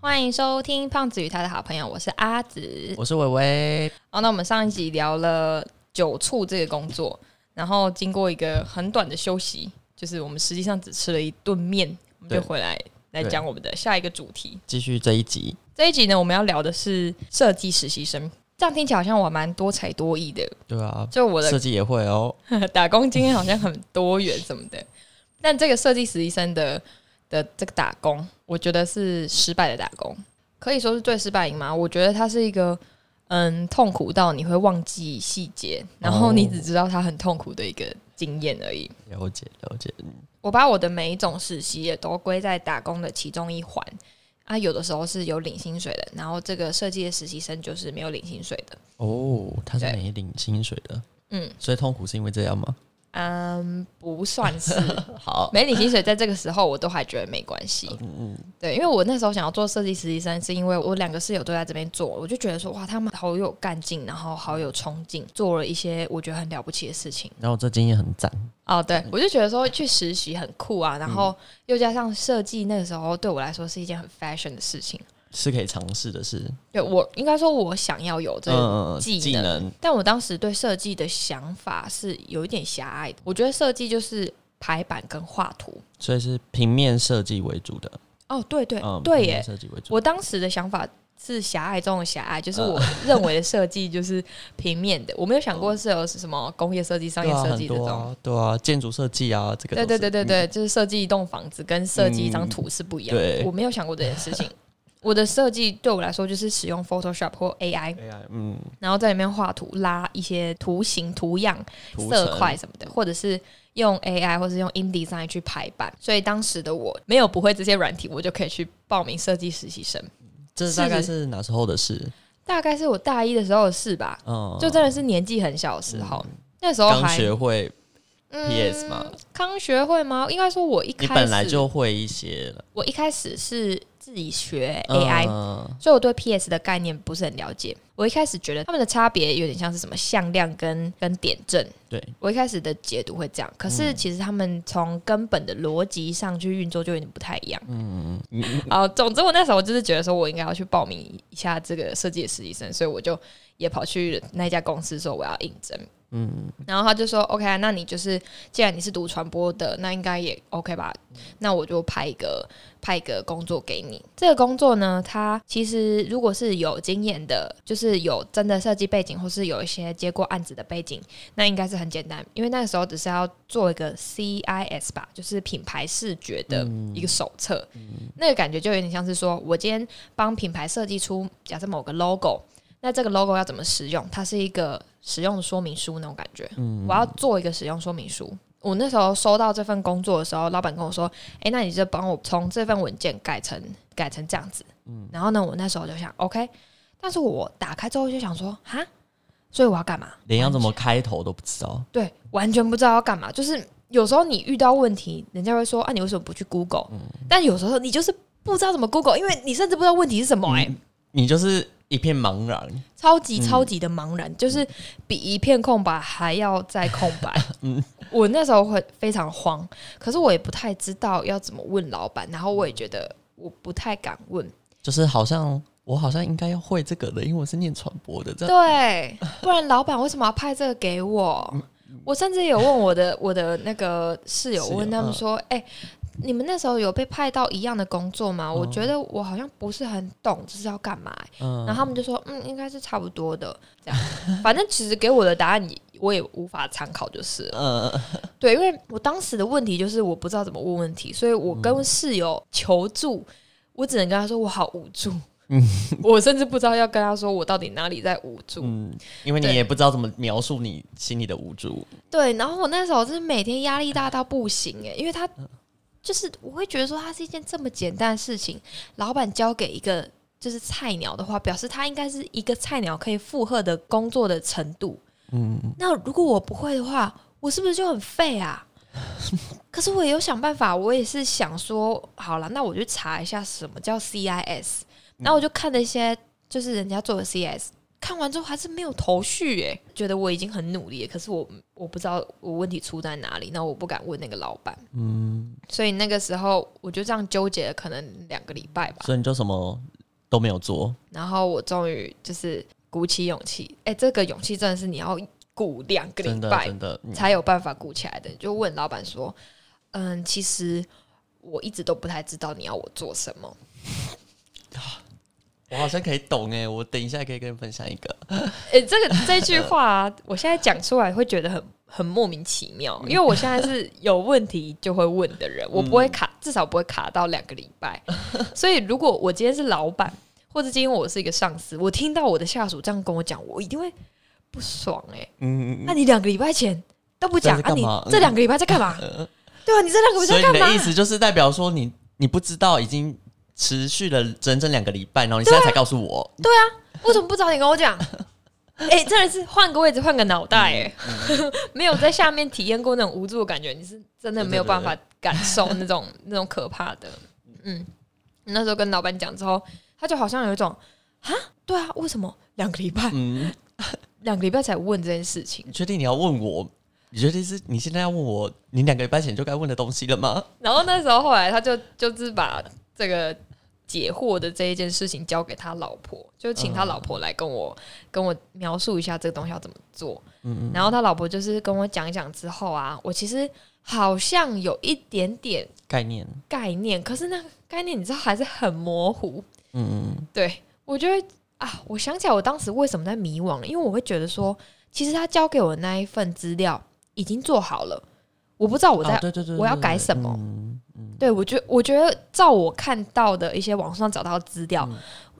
欢迎收听胖子与他的好朋友，我是阿紫。我是伟伟。好，那我们上一集聊了酒醋这个工作，然后经过一个很短的休息，就是我们实际上只吃了一顿面，我们就对回来来讲我们的下一个主题。继续这一集，这一集呢，我们要聊的是设计实习生。这样听起来好像我蛮多才多艺的，对啊，就我的设计也会哦。打工经验好像很多元什么的，但这个设计实习生的的这个打工，我觉得是失败的打工，可以说是最失败营吗？我觉得它是一个嗯痛苦到你会忘记细节，然后你只知道它很痛苦的一个经验而已。了解了解，嗯我把我的每一种实习也都归在打工的其中一环啊，有的时候是有领薪水的，然后这个设计的实习生就是没有领薪水的。哦，他是对没领薪水的，嗯所以痛苦是因为这样吗？嗯，不算是。好，没领薪水，在这个时候我都还觉得没关系。嗯嗯，对，因为我那时候想要做设计实习生，是因为我两个室友都在这边做，我就觉得说哇，他们好有干劲，然后好有冲劲，做了一些我觉得很了不起的事情。然后这经验很赞，哦，对，我就觉得说去实习很酷啊，然后又加上设计，那个时候对我来说是一件很 fashion 的事情。是可以尝试的是。对我应该说，我想要有这个嗯，技能，技能，但我当时对设计的想法是有一点狭隘的。我觉得设计就是排版跟画图。所以是平面设计为主的。哦，对对、嗯，对耶，设计为主。我当时的想法是狭隘中的狭隘，就是我 认为的设计就是平面的，我没有想过是有什么工业设计、商业设计这种。对啊，建筑设计啊，这个对对对对对，就是设计一栋房子跟设计一张图是不一样的。对我没有想过这件事情。我的设计对我来说就是使用 Photoshop 或 AI，AI，嗯，然后在里面画图、拉一些图形、图样、色块什么的，或者是用 AI 或是用 InDesign 去排版。所以当时的我没有不会这些软体，我就可以去报名设计实习生。这大概是。哪时候的事？大概是我大一的时候的事吧，嗯，就真的是年纪很小的时候，那时候刚还学会嗯 PS 嘛，刚学会吗？应该说我一开始你本来就会一些了。我一开始是自己学 AI，、嗯所以我对 PS 的概念不是很了解。我一开始觉得他们的差别有点像是什么向量跟跟点阵，对，我一开始的解读会这样，可是其实他们从根本的逻辑上去运作就有点不太一样。嗯嗯嗯，啊、总之我那时候就是觉得说我应该要去报名一下这个设计的实习生，所以我就也跑去那家公司说我要应征。嗯，然后他就说：“OK 啊，那你就是既然你是读传播的，那应该也 OK 吧？那我就派一个派一个工作给你。这个工作呢，它其实如果是有经验的，就是有真的设计背景，或是有一些接过案子的背景，那应该是很简单，因为那个时候只是要做一个 CIS 吧，就是品牌视觉的一个手册。那个感觉就有点像是说我今天帮品牌设计出假设某个 logo。”那这个 logo 要怎么使用？它是一个使用说明书那种感觉。嗯我要做一个使用说明书。我那时候收到这份工作的时候，老板跟我说：“诶，那你就帮我从这份文件改成改成这样子。”嗯然后呢，我那时候就想 OK，但是我打开之后就想说：“哈，所以我要干嘛？连要怎么开头都不知道。对，完全不知道要干嘛。就是有时候你遇到问题，人家会说：啊，你为什么不去 Google？嗯、但有时候你就是不知道怎么 Google，因为你甚至不知道问题是什么、诶。你就是一片茫然，超级超级的茫然，就是比一片空白还要再空白。嗯，我那时候会非常慌，可是我也不太知道要怎么问老板，然后我也觉得我不太敢问。就是好像我好像应该要会这个的，因为我是念传播的，这样对，不然老板为什么要派这个给我？我甚至有问我的我的那个室友，室友问他们说：“哎、你们那时候有被派到一样的工作吗？我觉得我好像不是很懂这是要干嘛、嗯然后他们就说：“嗯，应该是差不多的。”这样，反正其实给我的答案也我也无法参考，就是了呃，对，因为我当时的问题就是我不知道怎么问问题，所以我跟室友求助，我只能跟他说我好无助。嗯 我甚至不知道要跟他说我到底哪里在无助。嗯，因为你也不知道怎么描述你心里的无助，对，然后我那时候就是每天压力大到不行哎，因为他就是我会觉得说它是一件这么简单的事情，老板交给一个就是菜鸟的话，表示他应该是一个菜鸟可以负荷的工作的程度。嗯，那如果我不会的话，我是不是就很废啊？可是我也有想办法，我也是想说，好了，那我就查一下什么叫 CIS，然后我就看了一些就是人家做的 CIS，看完之后还是没有头绪，哎，觉得我已经很努力了，可是我我不知道我问题出在哪里，那我不敢问那个老板，嗯，所以那个时候我就这样纠结了，可能两个礼拜吧。所以你就什么都没有做，然后我终于就是鼓起勇气，哎，这个勇气真的是你要鼓两个礼拜真的，嗯才有办法鼓起来的。就问老板说，嗯，其实我一直都不太知道你要我做什么。我好像可以懂哎，我等一下可以跟你分享一个，诶，这个这句话、啊，我现在讲出来会觉得很很莫名其妙，因为我现在是有问题就会问的人，我不会卡，至少不会卡到两个礼拜。所以如果我今天是老板，或者今天我是一个上司，我听到我的下属这样跟我讲，我一定会不爽哎、嗯，那你两个礼拜前都不讲，啊你这两个礼拜在干嘛？对啊，你这两个礼拜在干嘛？你的意思就是代表说你你不知道已经持续了整整两个礼拜，然后你现在才告诉我，对啊为什么不早点跟我讲？哎、真的是换个位置，换个脑袋、哎、嗯 没有在下面体验过那种无助的感觉，你是真的没有办法感受那种 那种可怕的。嗯，那时候跟老板讲之后，他就好像有一种啊，对啊，为什么两个礼拜，嗯，两个礼拜才问这件事情？你确定你要问我？你确定是你现在要问我你两个礼拜前就该问的东西了吗？然后那时候后来他就就是把这个解惑的这一件事情交给他老婆，就请他老婆来跟我、跟我描述一下这个东西要怎么做。嗯然后他老婆就是跟我讲一讲之后啊，我其实好像有一点点概念，概念，可是那个概念你知道还是很模糊。嗯，对我觉得啊，我想起来我当时为什么在迷惘了，因为我会觉得说，其实他交给我的那一份资料已经做好了，我不知道我在、哦对对对，我要改什么。嗯对我觉我觉得照我看到的一些网上找到的资料，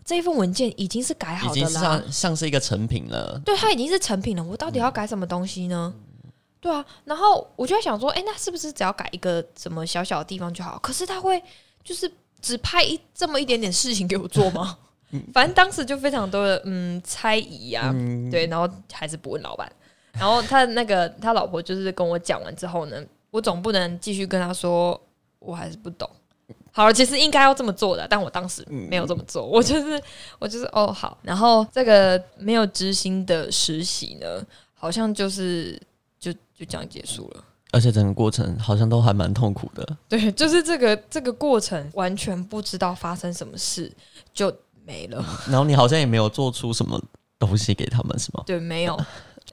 这一份文件已经是改好的啦，像像是一个成品了。对，它已经是成品了，我到底要改什么东西呢？对啊，然后我就在想说，哎、那是不是只要改一个什么小小的地方就好？可是他会就是只派一这么一点点事情给我做吗？反正当时就非常多的嗯猜疑啊，嗯，对，然后还是不问老板。然后他那个他老婆就是跟我讲完之后呢，我总不能继续跟他说我还是不懂。好了，其实应该要这么做的，但我当时没有这么做，我就是我就是哦好，然后这个没有执行的实习呢，好像就是就就这样结束了。而且整个过程好像都还蛮痛苦的。对，就是这个这个过程完全不知道发生什么事就没了。然后你好像也没有做出什么东西给他们，是吗？对，没有。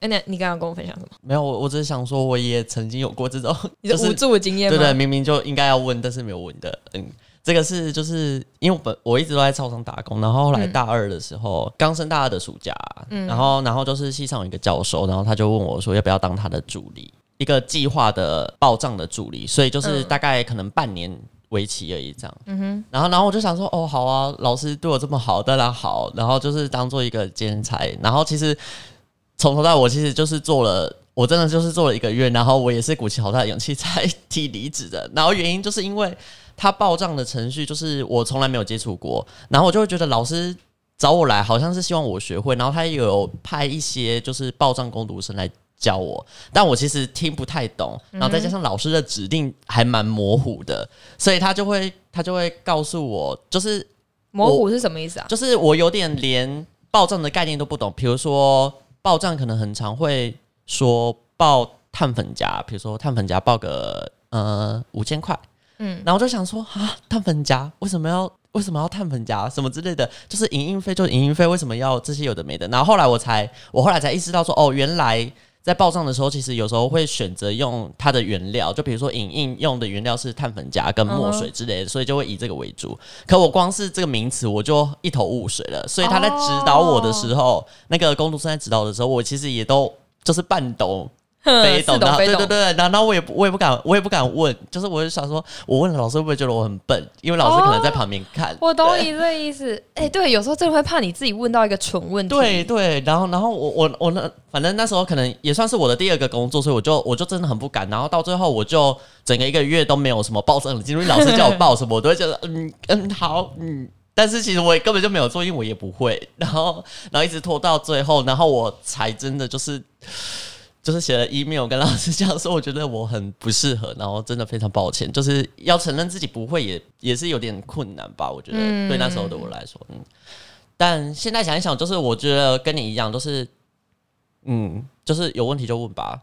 哎、那你刚刚跟我分享什么？没有，我我只是想说，我也曾经有过这种，无助的经验吗？对对，明明就应该要问，但是没有问的。嗯，这个是就是因为我本我一直都在操场打工，然后后来嗯大二的时候，刚、升大二的暑假，嗯然后然后就是系上有一个教授，然后他就问我说要不要当他的助理，一个计划的报账的助理，所以就是嗯大概可能半年。为期而已，这样。嗯哼，然后，然后我就想说，哦，好啊，老师对我这么好，当然好。然后就是当做一个兼差。然后其实从头到尾，我其实就是做了，我真的就是做了一个月。然后我也是鼓起好大的勇气才提离职的。然后原因就是因为他报账的程序就是我从来没有接触过，然后我就会觉得老师找我来好像是希望我学会，然后他也有派一些就是报账工读生来。教我，但我其实听不太懂，然后再加上老师的指令还蛮模糊的，所以他就会他就会告诉我，就是模糊是什么意思啊？就是我有点连报账的概念都不懂。比如说报账可能很常会说报碳粉夹，比如说碳粉夹报个呃五千块，嗯，然后我就想说啊，碳粉夹为什么要为什么要碳粉夹什么之类的，就是营运费就营运费，为什么要这些有的没的？然后后来我才我后来才意识到说，哦，原来。在报账的时候，其实有时候会选择用它的原料，就比如说影印用的原料是碳粉夹跟墨水之类的，所以就会以这个为主。可我光是这个名词，我就一头雾水了。所以他在指导我的时候，那个工读生在指导的时候，我其实也都就是半懂 非懂，然似懂非懂。后对对对，然后我也我也不敢我也不敢问，就是我就想说，我问了老师会不会觉得我很笨？因为老师可能在旁边看。我懂你这意思。哎、对，有时候真的会怕你自己问到一个蠢问题。对对，然后然后我我我那反正那时候可能也算是我的第二个工作，所以我就我就真的很不敢。然后到最后我就整个一个月都没有什么报账的记录，因为老师叫我报什么，我都会觉得嗯嗯好嗯。但是其实我也根本就没有做，因为我也不会。然后然后一直拖到最后，然后我才真的就是就是写了 email 跟老师 讲说，我觉得我很不适合，然后真的非常抱歉，就是要承认自己不会也也是有点困难吧。我觉得、嗯对那时候的我来说，嗯。但现在想一想，就是我觉得跟你一样，都是嗯，就是有问题就问吧。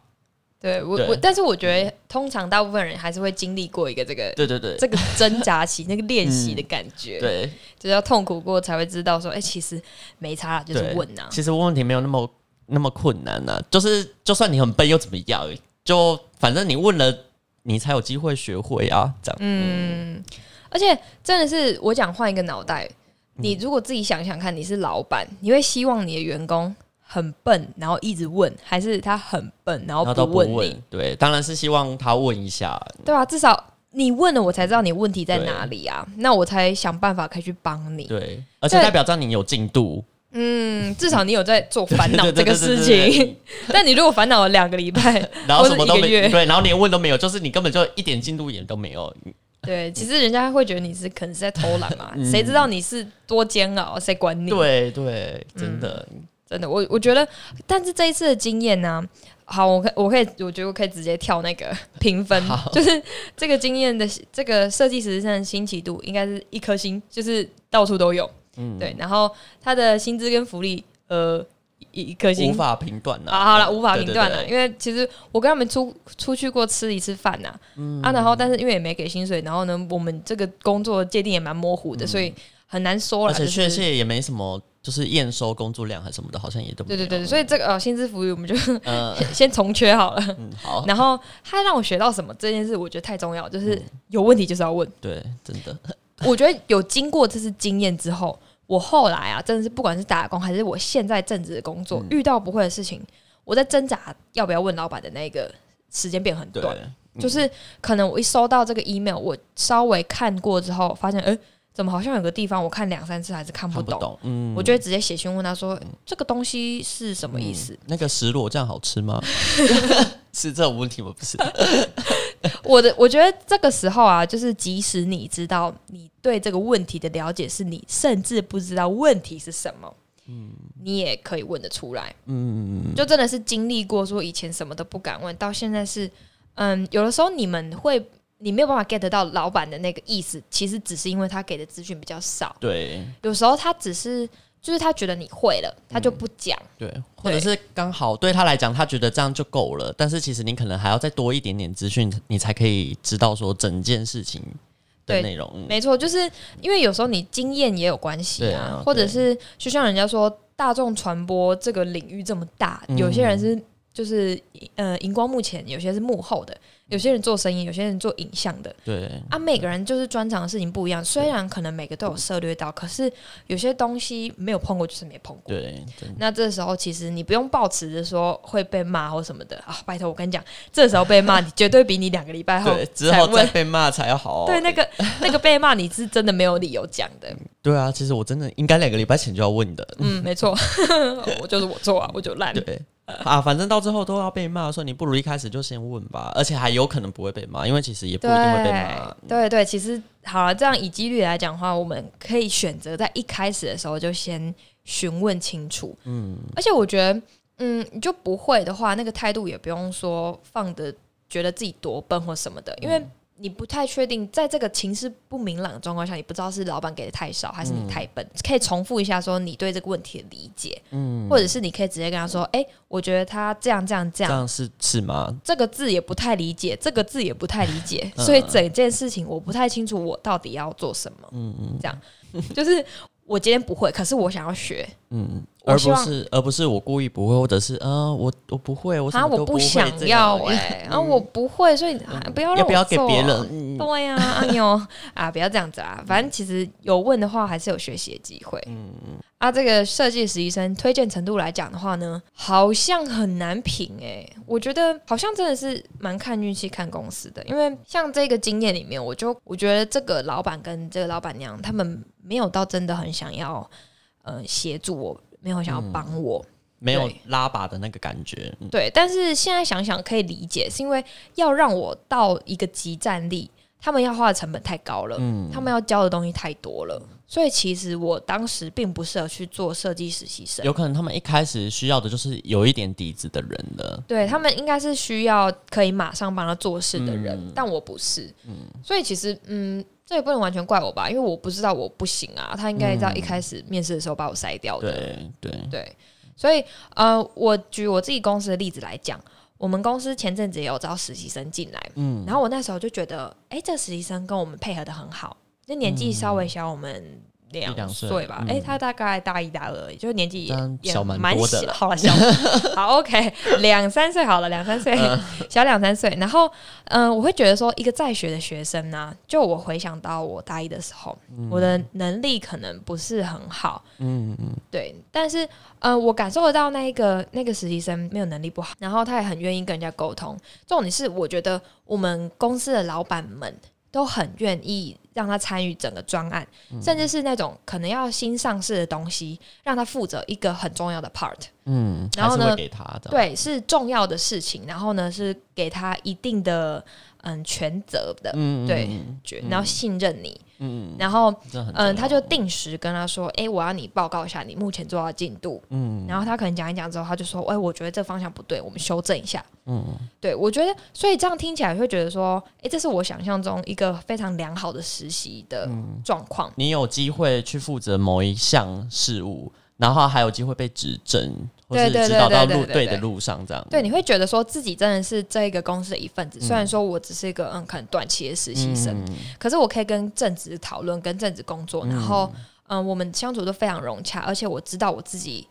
对对我我，但是我觉得通常大部分人还是会经历过一个这个对对对这个挣扎期，那个练习的感觉，，对就是要痛苦过才会知道说，哎、其实没差啦，就是问呐、其实问问题没有那么那么困难呢、就是就算你很笨又怎么样？就反正你问了，你才有机会学会啊。这样，嗯，而且真的是我讲换一个脑袋，嗯你如果自己想想看，你是老板，你会希望你的员工很笨，然后一直问，还是他很笨，然后不不问你？问，对，当然是希望他问一下。对啊，至少你问了，我才知道你问题在哪里啊，那我才想办法可以去帮你。对，而且代表这样你有进度，嗯，至少你有在做烦恼 这个事情。但你如果烦恼了两个礼拜，然后什么都没对，然后连问都没有，就是你根本就一点进度也都没有。对，其实人家会觉得你是可能是在偷懒嘛，嗯。谁知道你是多煎熬，谁管你？对对，真的，真的，我我觉得，但是这一次的经验呢，好，我可我可以，我觉得我可以直接跳那个评分，就是这个经验的这个设计实际上新奇度应该是一颗星，就是到处都有，嗯，对，然后他的薪资跟福利，呃，一一颗星无。法评断啊，好了，无法对评断了，因为其实我跟他们出出去过吃一次饭呐、啊，然后但是因为也没给薪水，然后呢，我们这个工作界定也蛮模糊的，所以很难说了。而且就是确切也没什么，就是验收工作量还是什么的，好像也都对对对，所以这个呃薪资福利我们就呃先先重缺好了。嗯好，然后他让我学到什么这件事，我觉得太重要，就是嗯有问题就是要问。对，真的我觉得有经过这次经验之后，我后来啊，真的是不管是打工还是我现在正职的工作，嗯遇到不会的事情，我在挣扎要不要问老板的那个时间变很对短。就是可能我一收到这个 email，我稍微看过之后，发现哎、诶怎么好像有个地方我看两三次还是看不懂，看不懂，嗯，我就会直接写信问他说、这个东西是什么意思？那个石螺酱好吃吗？是这种问题吗？不是，我的我觉得这个时候啊，就是即使你知道你对这个问题的了解是你甚至不知道问题是什么，嗯。你也可以问得出来。嗯，就真的是经历过说以前什么都不敢问，到现在是，嗯，有的时候你们会你没有办法 get 到老板的那个意思，其实只是因为他给的资讯比较少，对。有时候他只是就是他觉得你会了，他就不讲。对，或者是刚好对他来讲，他觉得这样就够了，但是其实你可能还要再多一点点资讯，你才可以知道说整件事情的内容。嗯没错，就是因为有时候你经验也有关系啊，啊或者是就像人家说，大众传播这个领域这么大，嗯有些人是就是呃荧光幕前，有些是幕后的，有些人做声音，有些人做影像的对啊，每个人就是专长的事情不一样。虽然可能每个都有涉略到，可是有些东西没有碰过，就是没碰过。对，那这时候其实你不用抱持着说会被骂或什么的啊，拜托我跟你讲，这时候被骂，你绝对比你两个礼拜后对，之后再被骂才要好。对，那个 那个被骂，你是真的没有理由讲的。对啊，其实我真的应该两个礼拜前就要问的。嗯，没错，我就是我做啊，我就烂。对 啊，反正到最后都要被骂，说你不如一开始就先问吧，而且还有可能不会被骂，因为其实也不一定会被骂。对对，其实好了，这样以几率来讲的话，我们可以选择在一开始的时候就先询问清楚。嗯，而且我觉得，嗯，你就不会的话，那个态度也不用说放的觉得自己多笨或什么的，因为。你不太确定，在这个情势不明朗的状况下，你不知道是老板给的太少，还是你太笨。可以重复一下，说你对这个问题的理解，嗯，或者是你可以直接跟他说，哎、我觉得他这样这样这样，这样是是吗？这个字也不太理解，这个字也不太理解，嗯 所以整件事情我不太清楚我到底要做什么。嗯嗯，这样就是我今天不会，可是我想要学嗯，而不是而不是我故意不会，或者是啊、我我不会，我什啊，我么都会想要哎、啊，我不会，所以、啊不要让我要不要给别人？嗯 对呀、啊，牛啊，不要这样子啊！反正其实有问的话，还是有学习的机会。嗯嗯。啊，这个设计实习生推荐程度来讲的话呢，好像很难评哎、我觉得好像真的是蛮看运气、看公司的。因为像这个经验里面，我就我觉得这个老板跟这个老板娘他们没有到真的很想要呃协助我，没有想要帮我。没有拉拔的那个感觉。嗯对，但是现在想想可以理解，是因为要让我到一个集战力，他们要花的成本太高了，嗯他们要教的东西太多了，所以其实我当时并不适合去做设计实习生。有可能他们一开始需要的就是有一点底子的人的。对他们应该是需要可以马上帮他做事的人，嗯但我不是，嗯所以其实嗯，这也不能完全怪我吧，因为我不知道我不行啊，他应该在一开始面试的时候把我筛掉的。对对对，所以呃，我举我自己公司的例子来讲，我们公司前阵子也有招实习生进来，嗯，然后我那时候就觉得，哎，这实习生跟我们配合的很好，那年纪稍微小我们。两岁吧，哎，他大概大一、大二，就是年纪也小蛮小，好了，小好，OK，两三岁好了，两三岁，小两三岁。然后，嗯，我会觉得说，一个在学的学生呢，就我回想到我大一的时候，我的能力可能不是很好，嗯嗯，对。但是，呃，我感受得到那一个那个实习生没有能力不好，然后他也很愿意跟人家沟通。重点是，我觉得我们公司的老板们都很愿意。让他参与整个专案，甚至是那种可能要新上市的东西，让他负责一个很重要的 part。嗯，然后呢，给他的对是重要的事情，然后呢是给他一定的嗯全责的，嗯对，然后信任你。嗯，然后嗯，他就定时跟他说：“哎，我要你报告一下你目前做到进度。”嗯，然后他可能讲一讲之后，他就说：“哎，我觉得这方向不对，我们修正一下。”嗯，对，我觉得，所以这样听起来会觉得说：“哎，这是我想象中一个非常良好的实习的状况。”你有机会去负责某一项事务。然后还有机会被指正，或是指导到路对的路上，这样对，你会觉得说自己真的是这个公司的一份子。虽然说我只是一个嗯，可能短期的实习生，可是我可以跟正职讨论，跟正职工作，然后嗯，我们相处都非常融洽，而且我知道我自己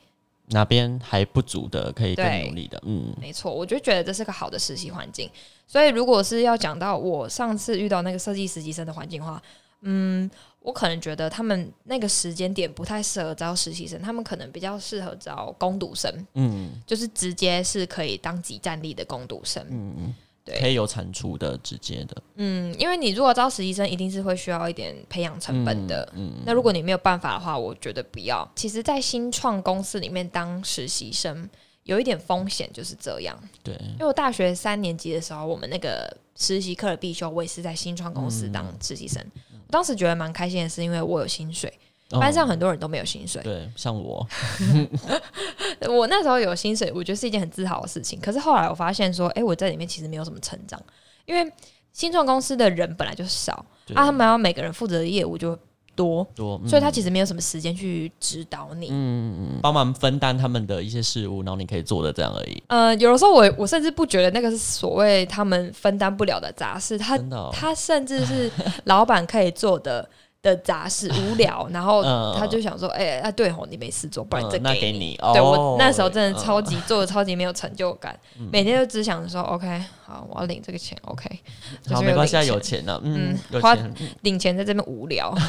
哪边还不足的，可以更努力的。嗯，没错，我就觉得这是个好的实习环境。所以如果是要讲到我上次遇到那个设计实习生的环境的话，嗯。我可能觉得他们那个时间点不太适合招实习生，他们可能比较适合招攻读生，嗯，就是直接是可以当即战力的攻读生，嗯嗯，对，可以有产出的直接的，嗯，因为你如果招实习生，一定是会需要一点培养成本的，嗯，那如果你没有办法的话，我觉得不要。其实，在新创公司里面当实习生有一点风险，就是这样，对，因为我大学三年级的时候，我们那个实习课的必修，我也是在新创公司当实习生。当时觉得蛮开心的是，因为我有薪水，班上很多人都没有薪水。对，像我，我那时候有薪水，我觉得是一件很自豪的事情。可是后来我发现说，哎，我在里面其实没有什么成长，因为新创公司的人本来就少，啊，他们要每个人负责的业务就多多，所以他其实没有什么时间去指导你，嗯嗯，帮忙分担他们的一些事务，然后你可以做的这样而已。呃，有的时候我我甚至不觉得那个是所谓他们分担不了的杂事，他他甚至是老板可以做的。的杂事 无聊，然后他就想说：“哎，啊对吼，你没事做，不然这给你。”对我那时候真的超级做的超级没有成就感，每天就只想说：“OK，好，我要领这个钱。”OK，好，没关系，有钱了，嗯，花领钱在这边无聊。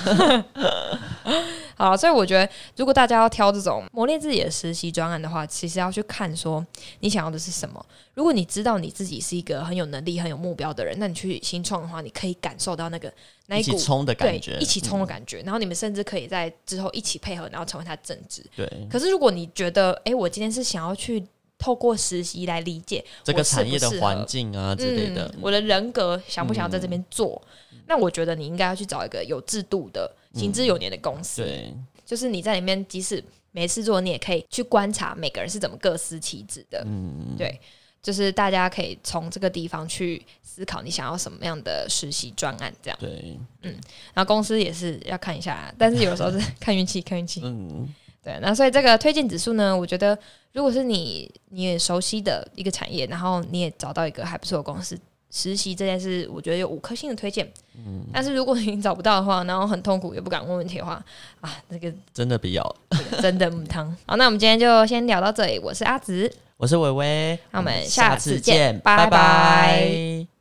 好，所以我觉得，如果大家要挑这种磨练自己的实习专案的话，其实要去看说你想要的是什么。如果你知道你自己是一个很有能力、很有目标的人，那你去新创的话，你可以感受到那个那。一股冲的感觉，一起冲的感觉，然后你们甚至可以在之后一起配合，然后成为他正职。对。可是如果你觉得，哎，我今天是想要去透过实习来理解这个产业的环境啊之类的，我的人格想不想要在这边做？那我觉得你应该要去找一个有制度的、行之有年的公司。对。就是你在里面，即使没事做，你也可以去观察每个人是怎么各司其职的。嗯。对。就是大家可以从这个地方去思考你想要什么样的实习专案，这样对，嗯，然后公司也是要看一下，但是有时候是 看运气，看运气，嗯，对。那所以这个推荐指数呢，我觉得如果是你你也熟悉的一个产业，然后你也找到一个还不错的公司实习这件事，我觉得有五颗星的推荐。嗯，但是如果你找不到的话，然后很痛苦也不敢问问题的话，啊，这个真的必要，真的母汤。好，那我们今天就先聊到这里，我是阿紫。我是伟伟，那我们下次见，拜拜。